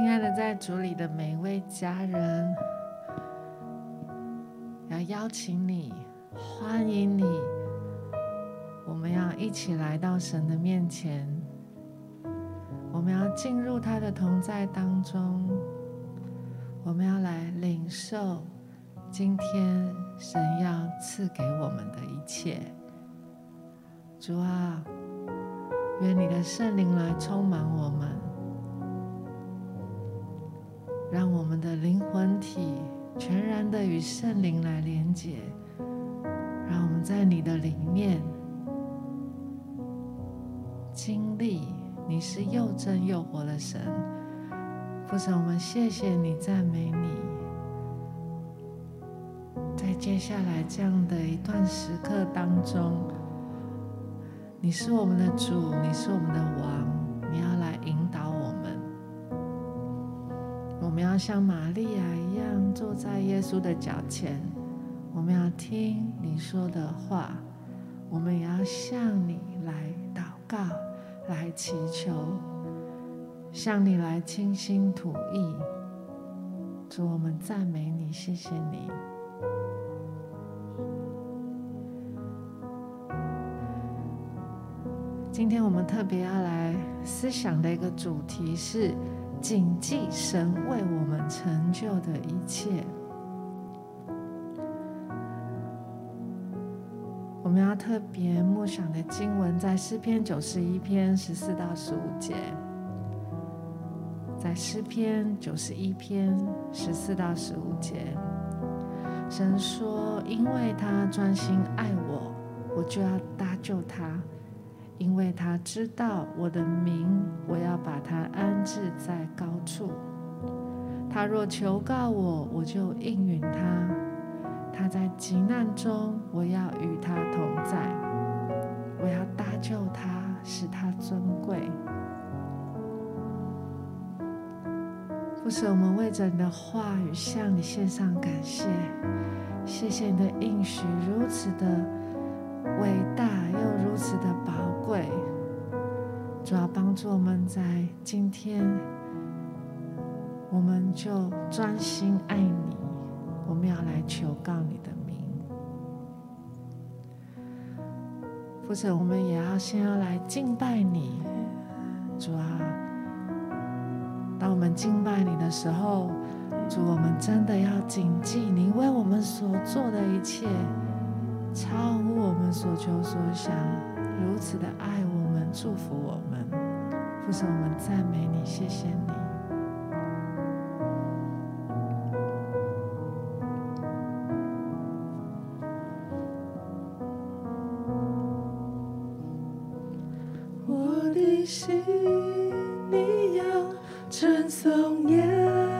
亲爱的，在主里的每一位家人，要邀请你，欢迎你，我们要一起来到神的面前，我们要进入他的同在当中，我们要来领受今天神要赐给我们的一切。主啊，愿你的圣灵来充满我们。让我们的灵魂体全然的与圣灵来连接，让我们在你的里面经历你是又真又活的神。父神，我们谢谢你，赞美你。在接下来这样的一段时刻当中，你是我们的主，你是我们的王，像玛利亚一样坐在耶稣的脚前，我们要听你说的话，我们也要向你来祷告、来祈求，向你来倾心吐意。主，我们赞美你，谢谢你。今天我们特别要来思想的一个主题是。谨记神为我们成就的一切。我们要特别默想的经文在诗篇九十一篇十四到十五节，在诗篇九十一篇十四到十五节，神说：“因为他专心爱我，我就要搭救他。”因为他知道我的名，我要把他安置在高处。他若求告我，我就应允他。他在急难中，我要与他同在。我要搭救他，使他尊贵。父神，我们为着你的话语向你献上感谢。谢谢你的应许如此的伟大，又如此的宝贵，主要帮助我们在今天，我们就专心爱你。我们要来求告你的名，父神，我们也要先要来敬拜你。主啊，当我们敬拜你的时候，主，我们真的要谨记你为我们所做的一切。超乎我们所求所想，如此的爱我们，祝福我们，父神，我们赞美你，谢谢你。我的心你要称颂耶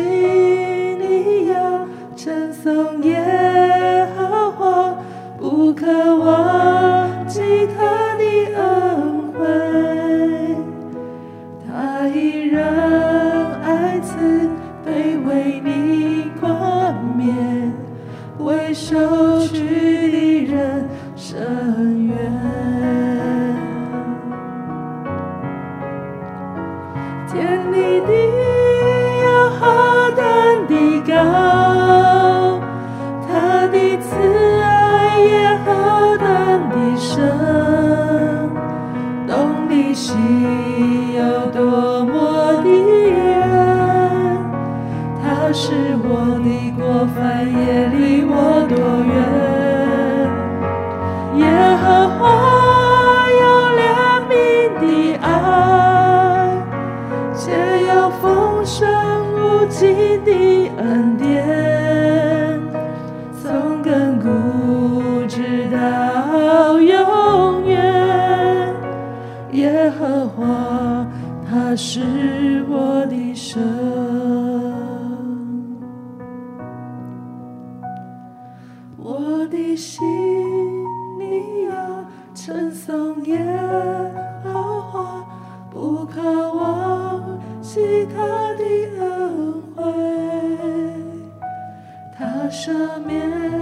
赦免。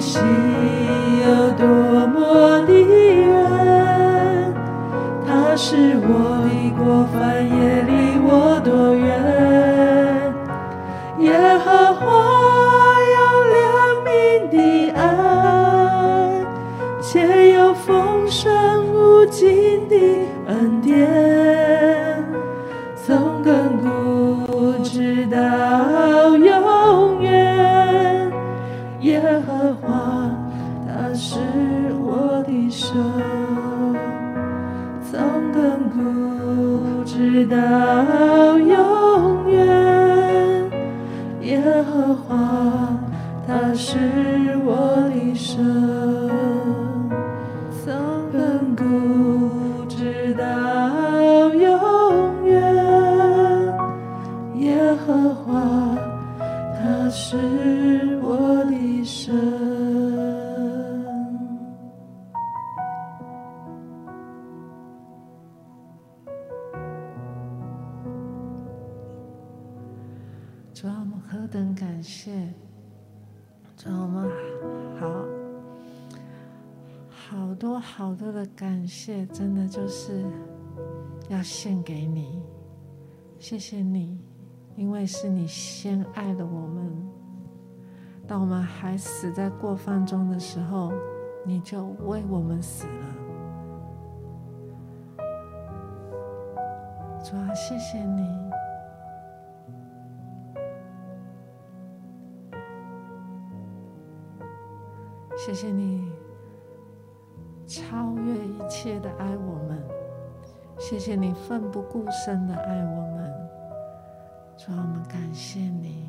心。好多的感谢，真的就是要献给你。谢谢你，因为是你先爱了我们。当我们还死在过犯中的时候，你就为我们死了。主啊，谢谢你。谢谢你超越一切的爱我们，谢谢你奋不顾身的爱我们，主啊，我们感谢你，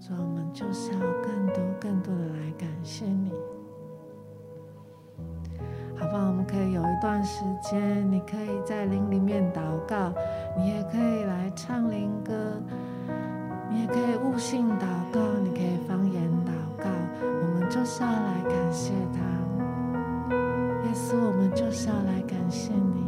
主啊，我们就是要更多更多的来感谢你，好不好？我们可以有一段时间，你可以在灵里面祷告，你也可以来唱灵歌，你也可以悟性祷告，你可以方言祷告。我们就是要来感谢他，稣，我们就是要来感谢你。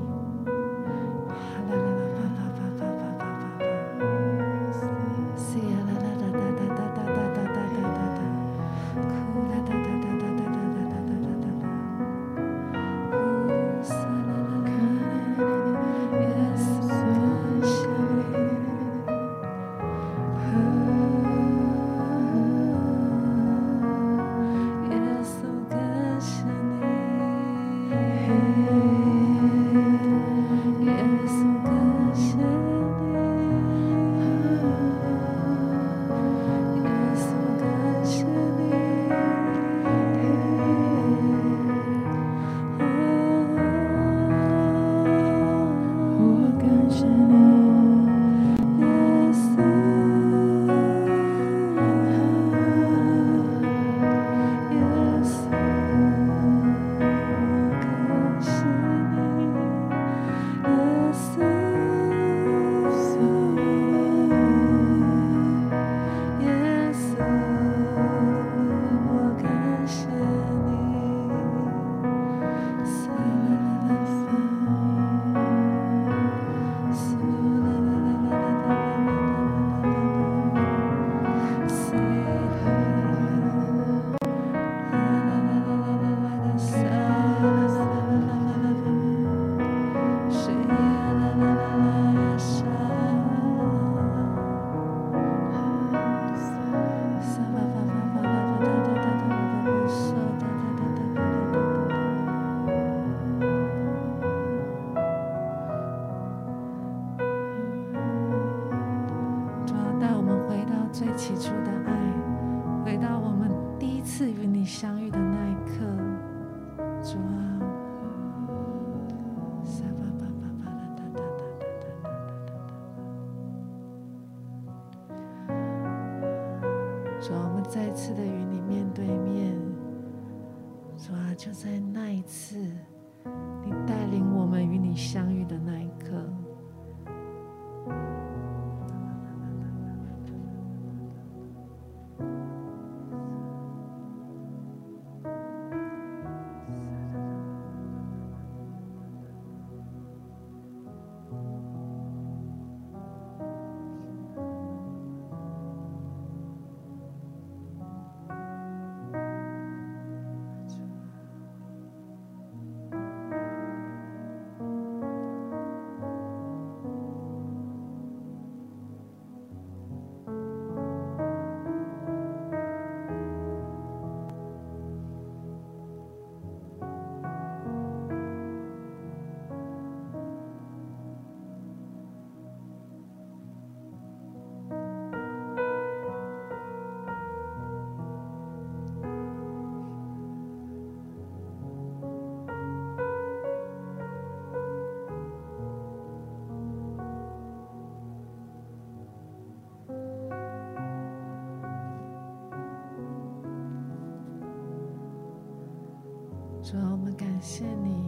主，我们感谢你。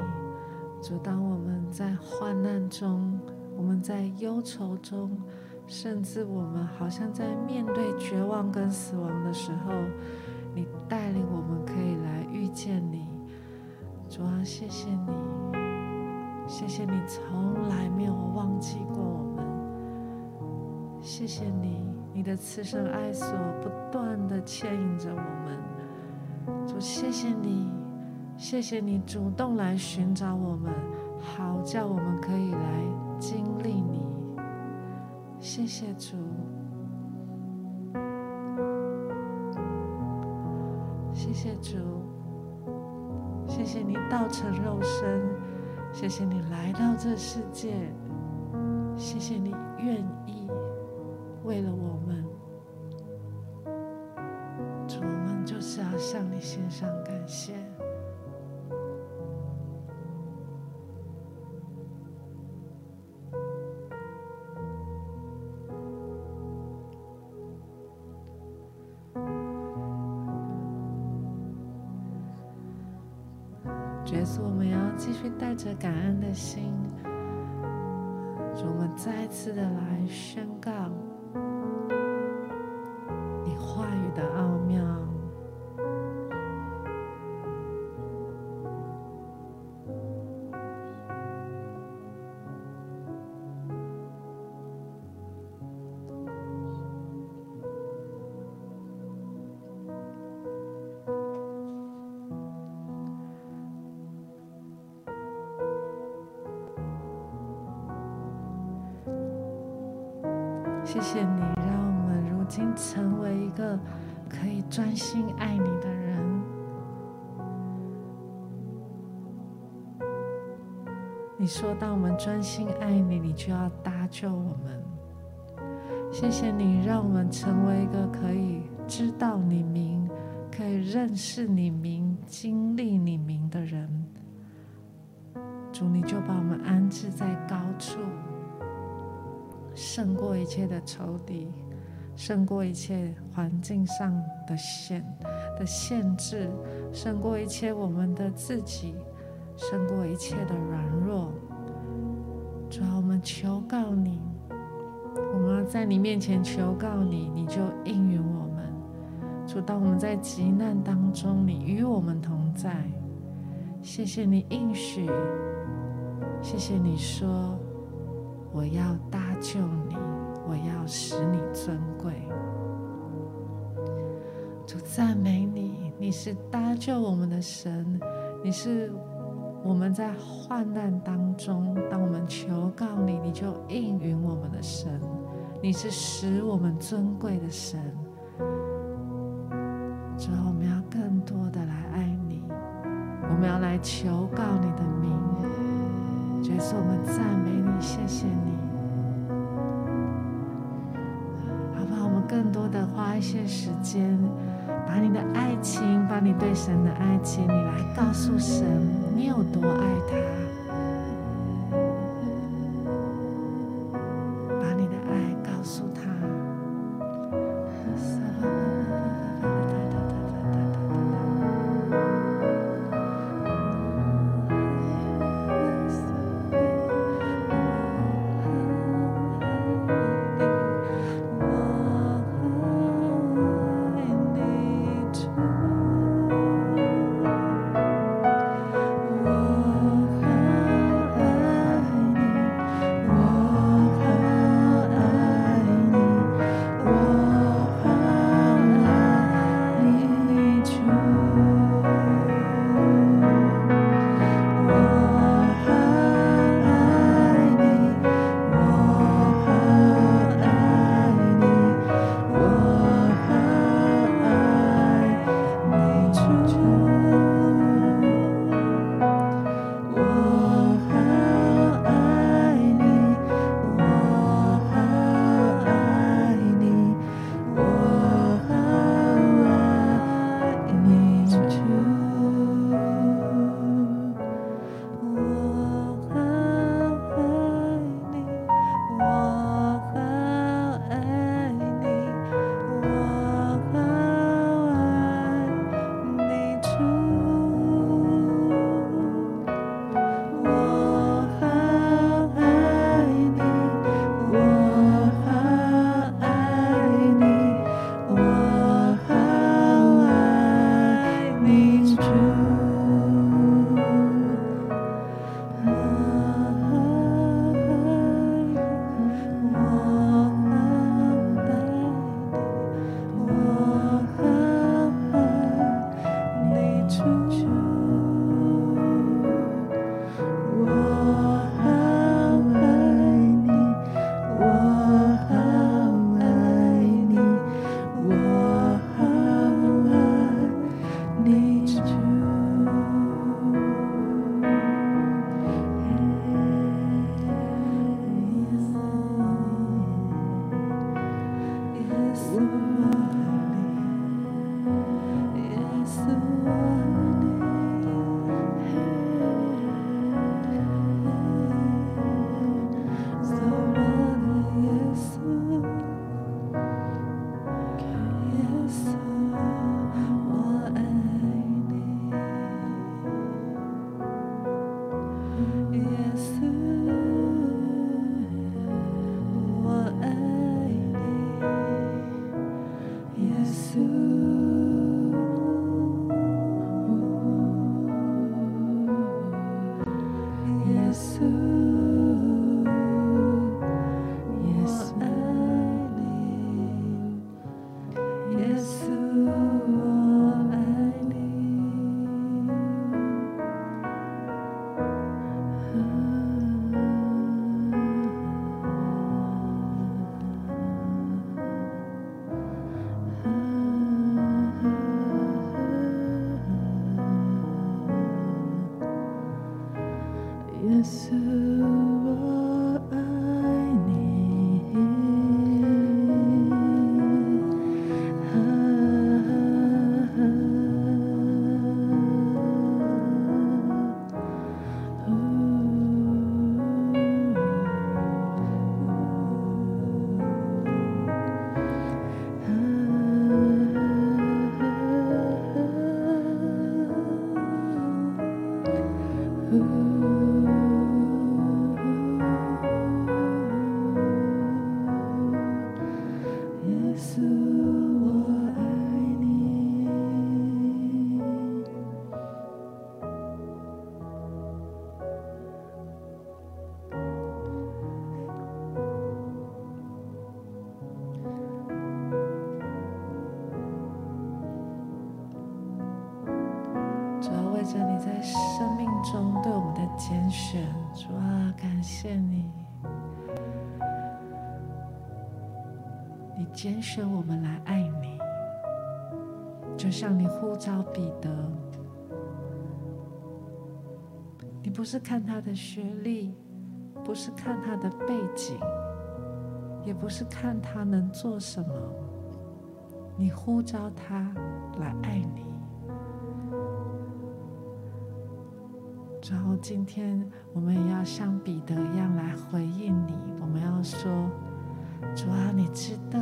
主，当我们在患难中，我们在忧愁中，甚至我们好像在面对绝望跟死亡的时候，你带领我们可以来遇见你。主啊，谢谢你，谢谢你从来没有忘记过我们。谢谢你，你的慈绳爱所不断的牵引着我们。主，谢谢你。谢谢你主动来寻找我们，好叫我们可以来经历你。谢谢主，谢谢主，谢谢你道成肉身，谢谢你来到这世界，谢谢你愿意为了我们，主，我们就是要向你献上感谢。谢谢你，让我们如今成为一个可以专心爱你的人。你说，当我们专心爱你，你就要搭救我们。谢谢你，让我们成为一个可以知道你名、可以认识你名、经历你名的人。主，你就把我们安置在高处。胜过一切的仇敌，胜过一切环境上的限的限制，胜过一切我们的自己，胜过一切的软弱。主啊，我们求告你，我们要在你面前求告你，你就应允我们。主，当我们在急难当中，你与我们同在。谢谢你应许，谢谢你说。我要搭救你，我要使你尊贵。主赞美你，你是搭救我们的神，你是我们在患难当中，当我们求告你，你就应允我们的神。你是使我们尊贵的神。之后我们要更多的来爱你，我们要来求告你的名。耶稣，我们赞美你，谢谢你，好不好？我们更多的花一些时间，把你的爱情，把你对神的爱情，你来告诉神，你有多爱他。不是看他的学历，不是看他的背景，也不是看他能做什么，你呼召他来爱你。然后今天我们也要像彼得一样来回应你，我们要说。主啊，你知道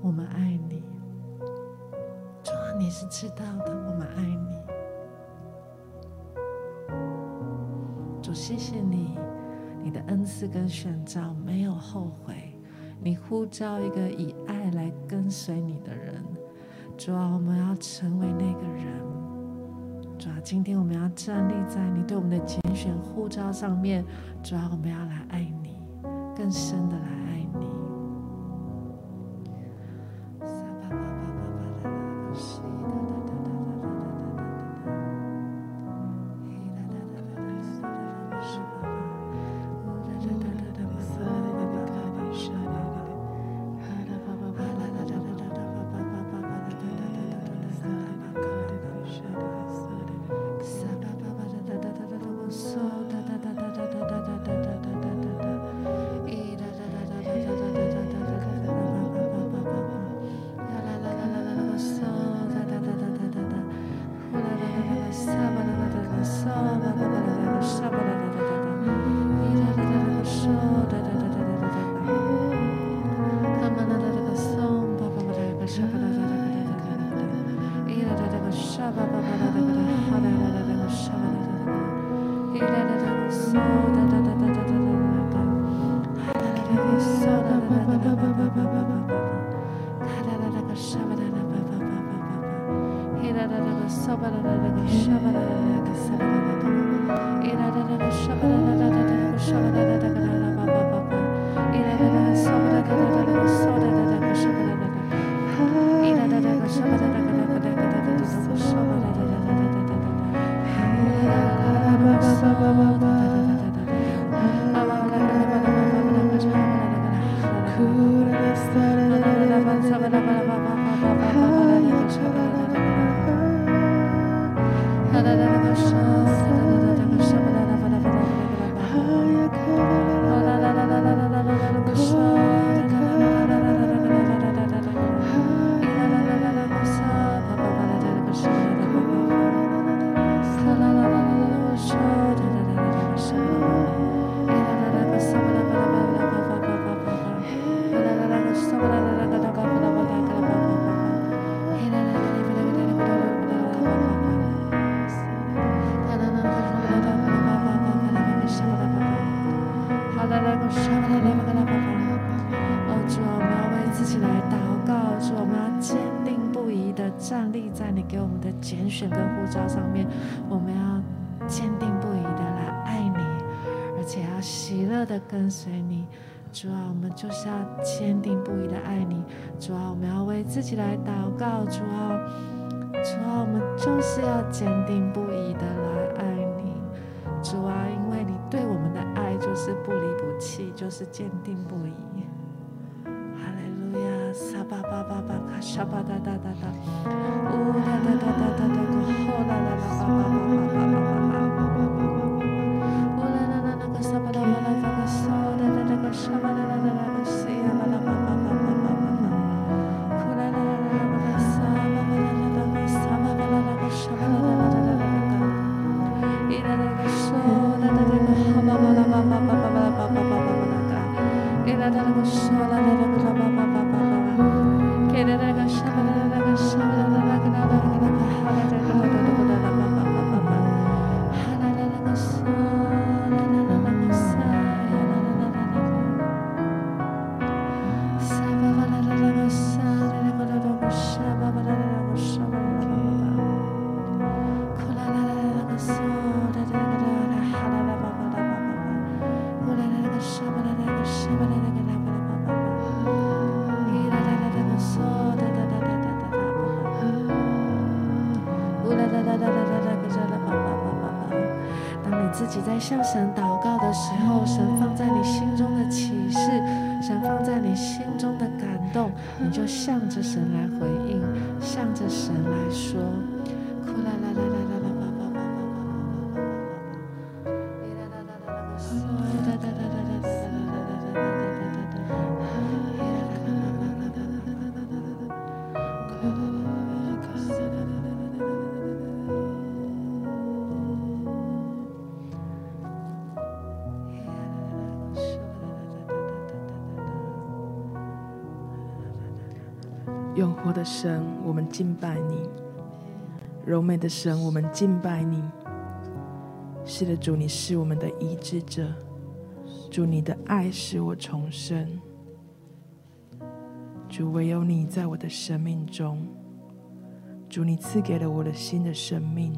我们爱你。主啊，你是知道的，我们爱你。谢谢你，你的恩赐跟选召没有后悔。你呼召一个以爱来跟随你的人。主啊，我们要成为那个人。主啊，今天我们要站立在你对我们的拣选呼召上面。主啊，我们要来爱你，更深的来。随你，主啊，我们就是要坚定不移的爱你。主啊，我们要为自己来祷告。主啊，主啊，我们就是要坚定不移的来爱你。主啊，因为你对我们的爱就是不离不弃，就是坚定不移。哈利路亚，撒巴巴巴巴卡，沙巴哒哒哒哒，呜哒哒哒哒哒哒，呜啦啦啦巴巴巴巴巴巴。向神，我们敬拜你；柔美的神，我们敬拜你。是的，主，你是我们的医治者。主，你的爱使我重生。主，唯有你在我的生命中。主，你赐给了我的新的生命。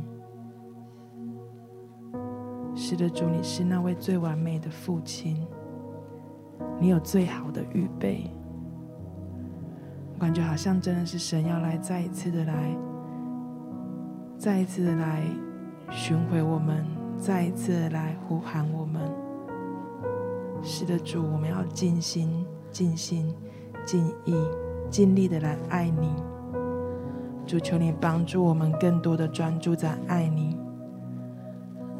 是的，主，你是那位最完美的父亲。你有最好的预备。我感觉好像真的是神要来再一次的来，再一次的来寻回我们，再一次的来呼喊我们。是的，主，我们要尽心、尽心、尽意、尽力的来爱你。主，求你帮助我们更多的专注在爱你。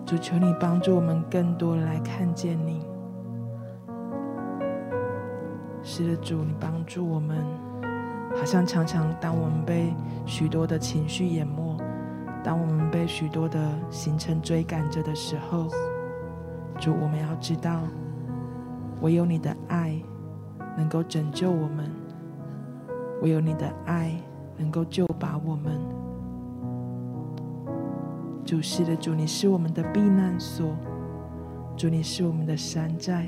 主，求你帮助我们更多的来看见你。是的，主，你帮助我们。好像常常，当我们被许多的情绪淹没，当我们被许多的行程追赶着的时候，主，我们要知道，唯有你的爱能够拯救我们，唯有你的爱能够救拔我们。主，是的，主，你是我们的避难所，主，你是我们的山寨，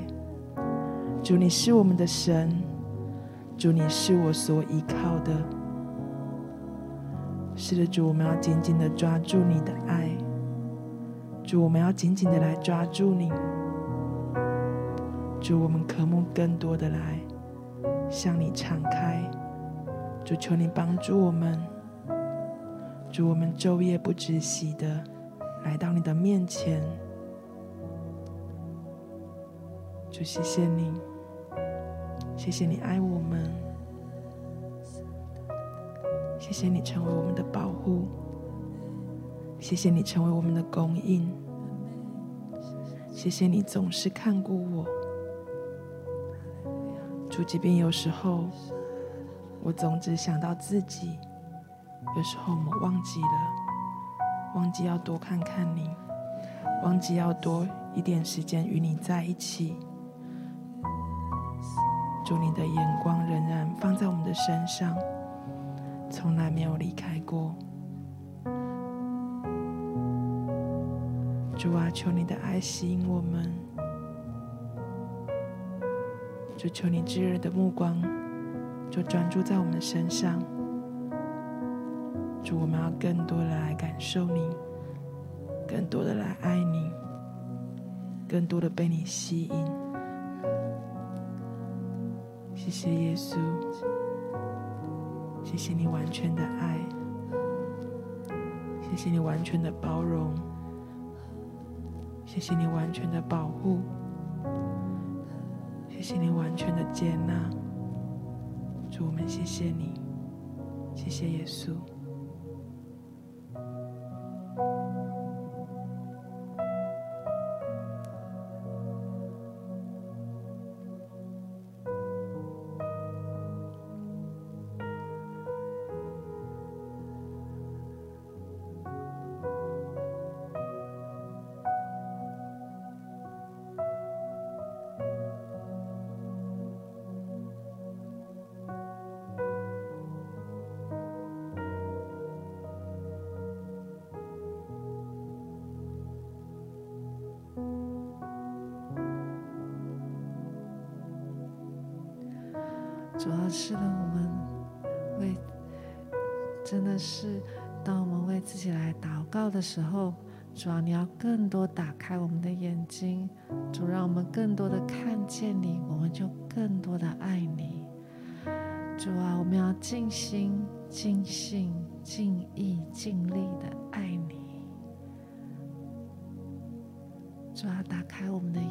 主，你是我们的神。主，你是我所依靠的。是的，主，我们要紧紧的抓住你的爱。主，我们要紧紧的来抓住你。主，我们渴慕更多的来向你敞开。主，求你帮助我们。主，我们昼夜不止息的来到你的面前。主，谢谢你。谢谢你爱我们，谢谢你成为我们的保护，谢谢你成为我们的供应，谢谢你总是看顾我。主，即便有时候我总只想到自己，有时候我们忘记了，忘记要多看看你，忘记要多一点时间与你在一起。主，你的眼光仍然放在我们的身上，从来没有离开过。主啊，求你的爱吸引我们，就求你炙热的目光就专注在我们的身上。主，我们要更多的来感受你，更多的来爱你，更多的被你吸引。谢谢耶稣，谢谢你完全的爱，谢谢你完全的包容。谢谢你完全的保护，谢谢你完全的接纳，祝，我们谢谢你，谢谢耶稣。时候，主啊，你要更多打开我们的眼睛，主让我们更多的看见你，我们就更多的爱你。主啊，我们要尽心、尽性、尽意、尽力的爱你。主啊，打开我们的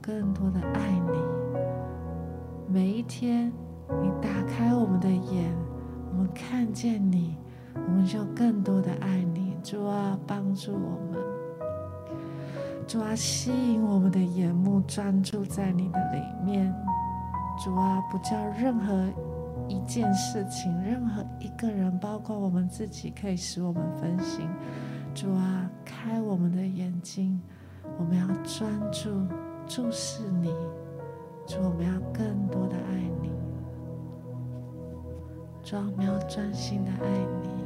主，我们就更多的爱你。每一天，你打开我们的眼，我们看见你，我们就更多的爱你。主啊，帮助我们！主啊，吸引我们的眼目，专注在你的里面。主啊，不叫任何一件事情、任何一个人，包括我们自己，可以使我们分心。主啊，开我们的眼睛，我们要专注注视你。主，我们要更多的爱你。主，我们要专心的爱你。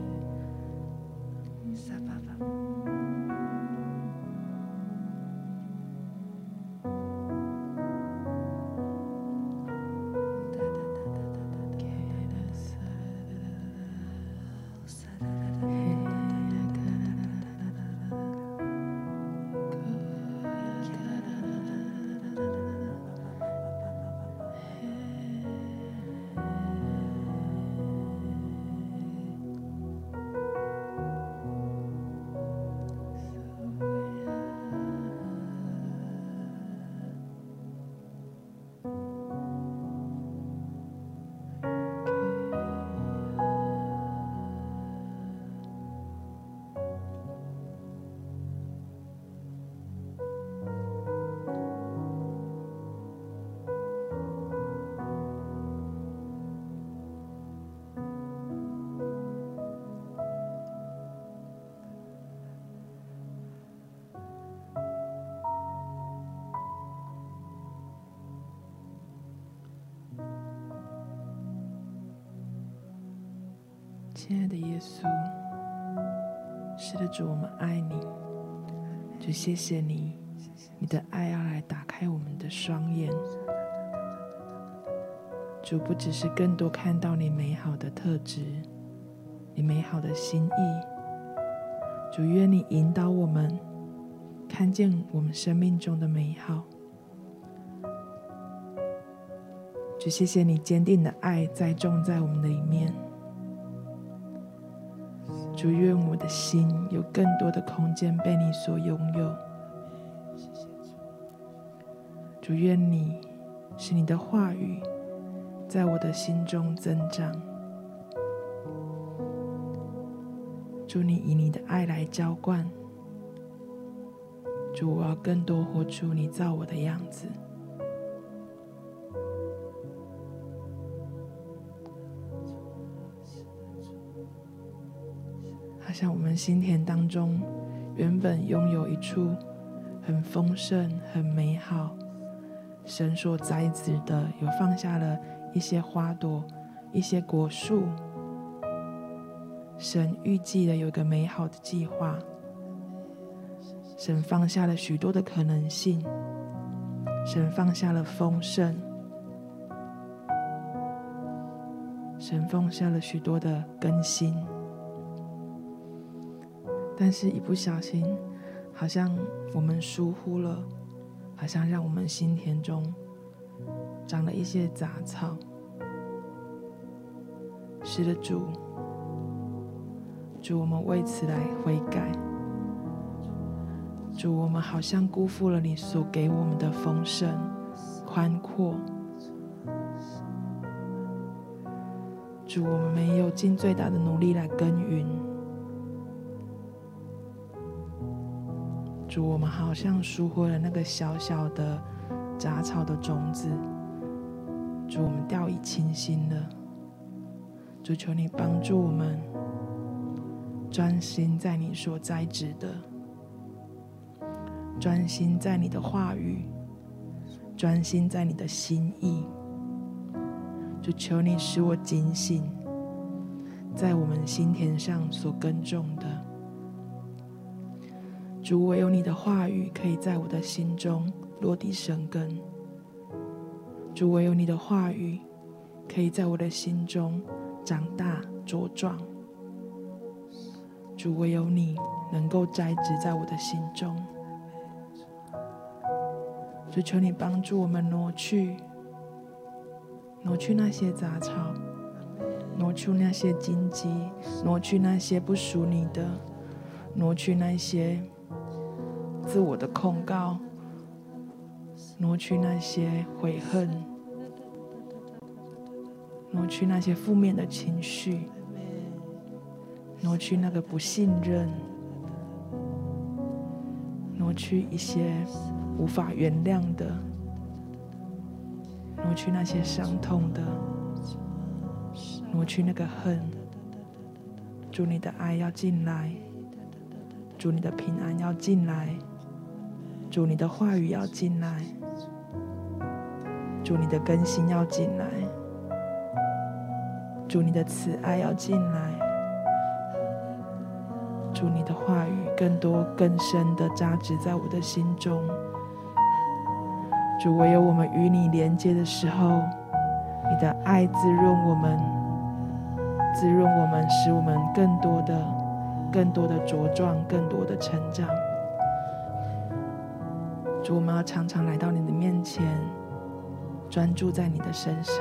谢谢你，你的爱要来打开我们的双眼，主不只是更多看到你美好的特质，你美好的心意，主愿你引导我们看见我们生命中的美好，就谢谢你坚定的爱栽种在我们的里面。主愿我的心有更多的空间被你所拥有。主愿你使你的话语在我的心中增长。主你以你的爱来浇灌。主我要更多活出你造我的样子。像我们心田当中，原本拥有一处很丰盛、很美好，神所栽植的，有放下了一些花朵、一些果树。神预计了有个美好的计划，神放下了许多的可能性，神放下了丰盛，神放下了许多的更新。但是，一不小心，好像我们疏忽了，好像让我们心田中长了一些杂草。是的，主，主，我们为此来悔改。主，我们好像辜负了你所给我们的丰盛、宽阔。主，我们没有尽最大的努力来耕耘。主，我们好像疏忽了那个小小的杂草的种子。主，我们掉以轻心了。主，求你帮助我们，专心在你所栽植的，专心在你的话语，专心在你的心意。主，求你使我警醒，在我们心田上所耕种的。主，唯有你的话语可以在我的心中落地生根。主，唯有你的话语，可以在我的心中长大茁壮。主，唯有你能够栽植在我的心中。主，求你帮助我们挪去，挪去那些杂草，挪去那些荆棘，挪去那些不属你的，挪去那些自我的控告。挪去那些悔恨，挪去那些负面的情绪，挪去那个不信任，挪去一些无法原谅的，挪去那些伤痛的，挪去那个恨。主，你的爱要进来，主，你的平安要进来，主，你的话语要进来。主，你的更新要进来；主，你的慈爱要进来；主，你的话语更多更深的扎植在我的心中。主，唯有我们与你连接的时候，你的爱滋润我们，滋润我们，使我们更多的、更多的茁壮，更多的成长。主，我们要常常来到你的面前。专注在你的身上，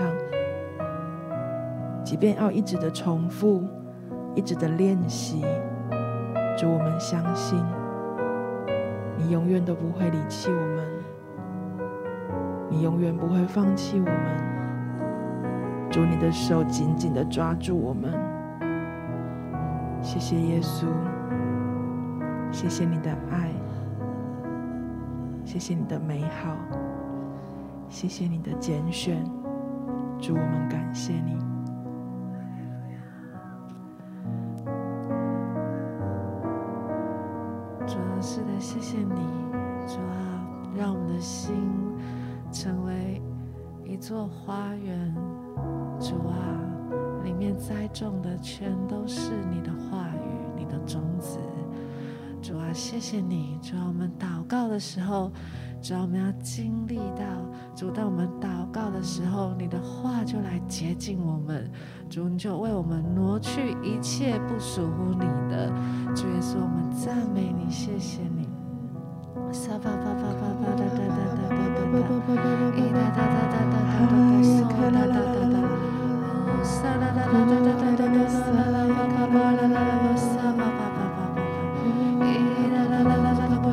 即便要一直的重复，一直的练习，主，我们相信你永远都不会离弃我们，你永远不会放弃我们。主，你的手紧紧的抓住我们。谢谢耶稣，谢谢你的爱，谢谢你的美好。谢谢你的拣选，主，我们感谢你。主啊，是的，谢谢你，主啊，让我们的心成为一座花园。主啊，里面栽种的全都是你的话语，你的种子。主啊，谢谢你，主啊，我们祷告的时候。主要我们要经历到，主，当我们祷告的时候，你的话就来洁净我们，主，你就为我们挪去一切不属乎你的。主耶稣，我们赞美你，谢谢你。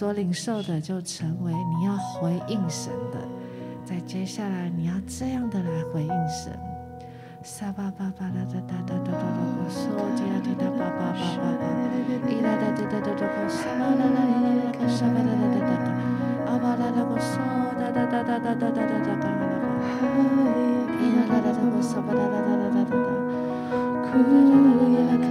所领受的就成为你要回应神的。在接下来，你要这样的来回应神。沙巴巴巴拉哒哒哒哒哒哒，嗦叽啦叽哒巴巴巴巴巴，伊啦哒哒哒哒哒哒，沙巴啦啦啦啦啦，沙巴啦啦啦啦啦，阿巴啦啦啦，嗦哒哒哒哒哒哒哒哒哒，嘎啦啦，伊啦啦啦啦，沙巴啦啦啦啦啦啦，库啦啦啦啦，卡啦啦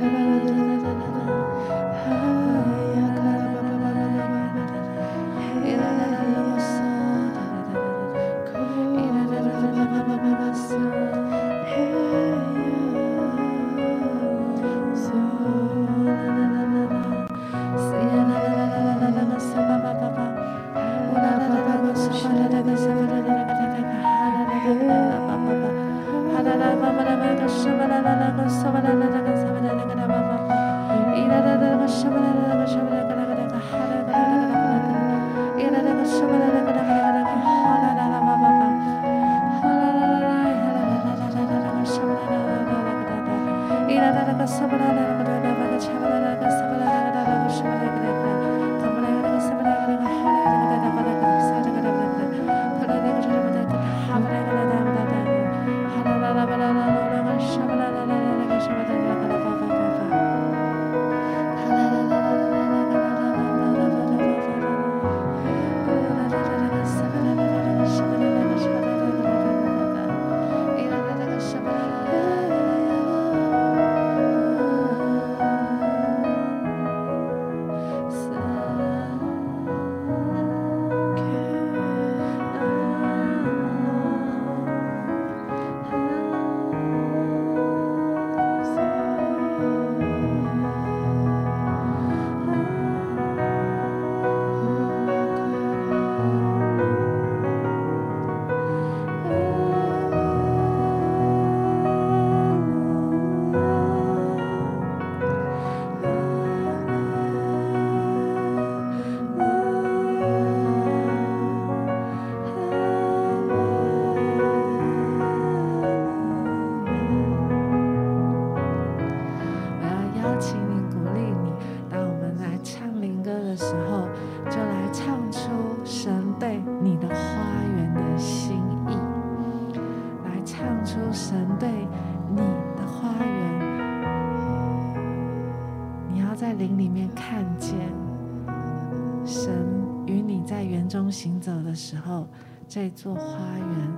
做花园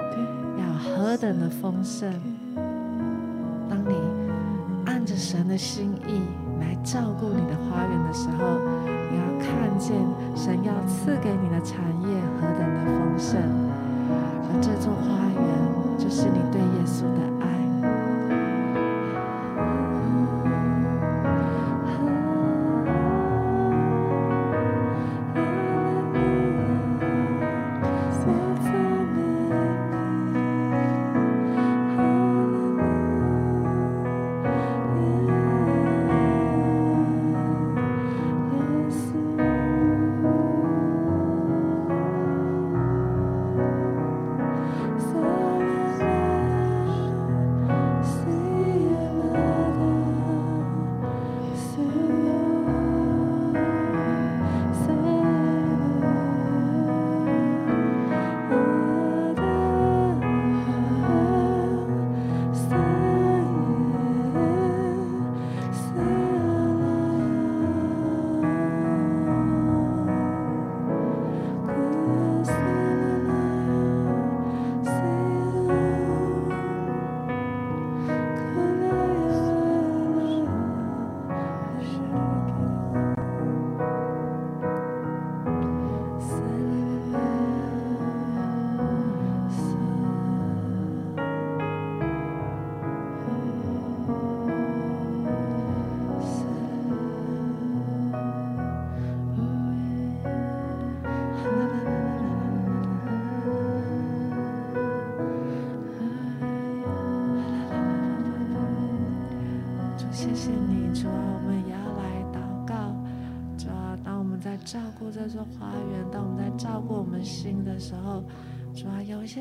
要何等的丰盛！当你按着神的心意来照顾你的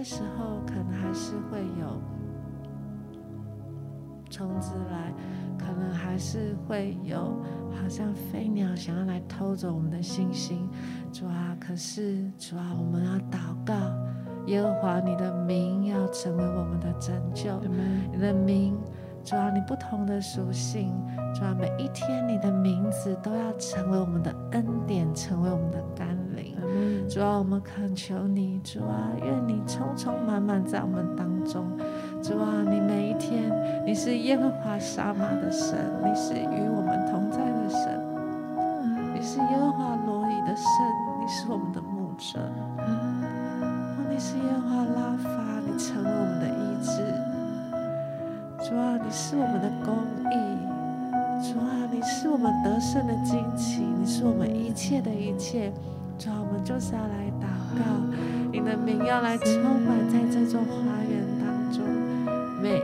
些时候可能还是会有虫子来，可能还是会有好像飞鸟想要来偷走我们的信心。主啊，可是主啊，我们要祷告，耶和华，你的名要成为我们的拯救，你的名。主啊，你不同的属性，主啊，每一天你的名字都要成为我们的恩典，成为我们的甘霖。主啊，我们恳求你，主啊，愿你充充满满在我们当中。主啊，你每一天，你是耶和华沙玛的神，你是与我们同在的神，你是耶和华罗伊的神，你是我们的牧者。哦，你是耶和华拉法，你成为我们的医治。主啊，你是我们的公义；主啊，你是我们得胜的惊奇；你是我们一切的一切。主，我们就是要来祷告，你的名要来充满在这座花园当中，每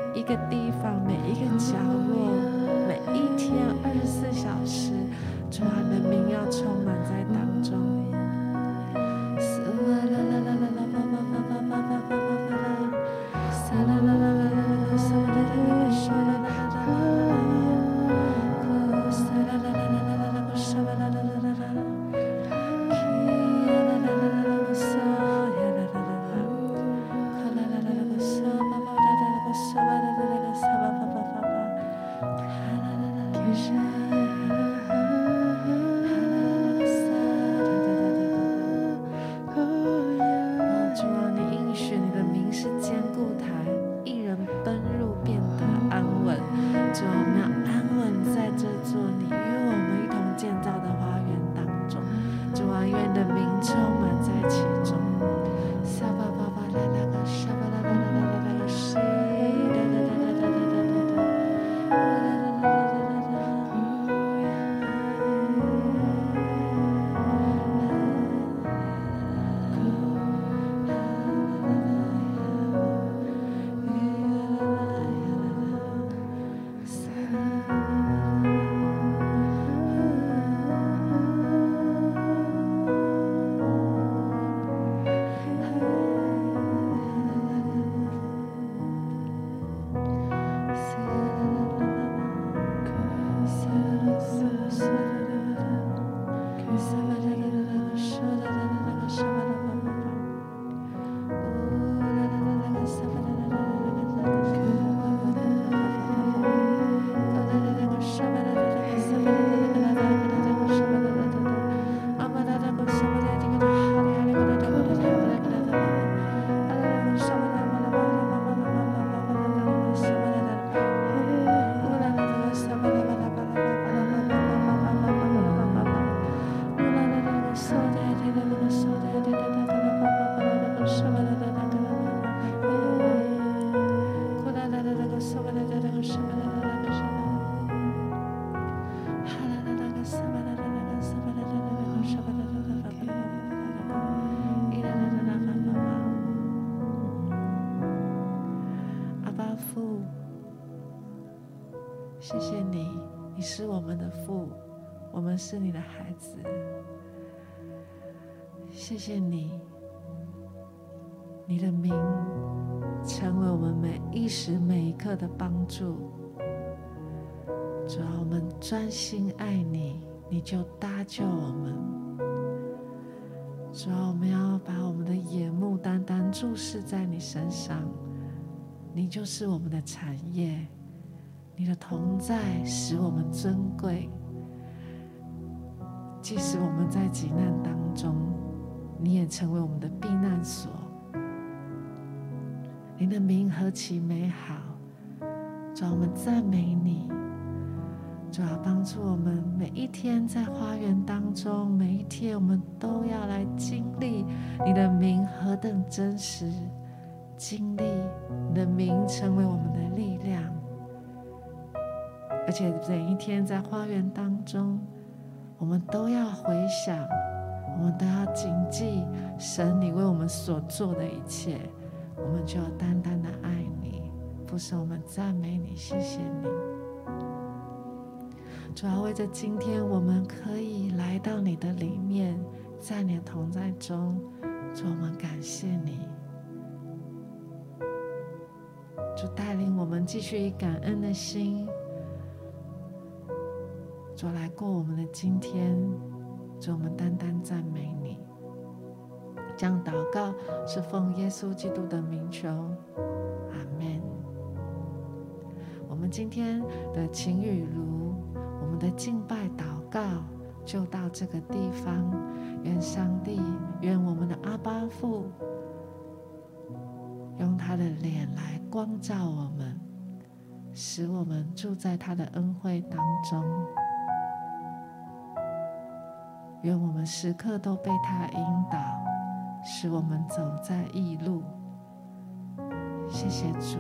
助。主要我们专心爱你，你就搭救我们。主要我们要把我们的眼目单单注视在你身上，你就是我们的产业，你的同在使我们尊贵。即使我们在急难当中，你也成为我们的避难所。你的名何其美好！主，我们赞美你。主要帮助我们每一天在花园当中，每一天我们都要来经历你的名何等真实，经历你的名成为我们的力量，而且每一天在花园当中。我们都要回想，我们都要谨记神你为我们所做的一切，我们就要单单的爱，不是我们赞美你，谢谢你。主要为着今天我们可以来到你的里面，在你的同在中，主，我们感谢你。主带领我们继续以感恩的心，主来过我们的今天。主，我们单单赞美你。这样祷告是奉耶稣基督的名求，阿门。今天的晴雨如，我们的敬拜祷告就到这个地方。愿上帝，愿我们的阿爸父，用他的脸来光照我们，使我们住在他的恩惠当中。愿我们时刻都被他引导，使我们走在异路。谢谢主。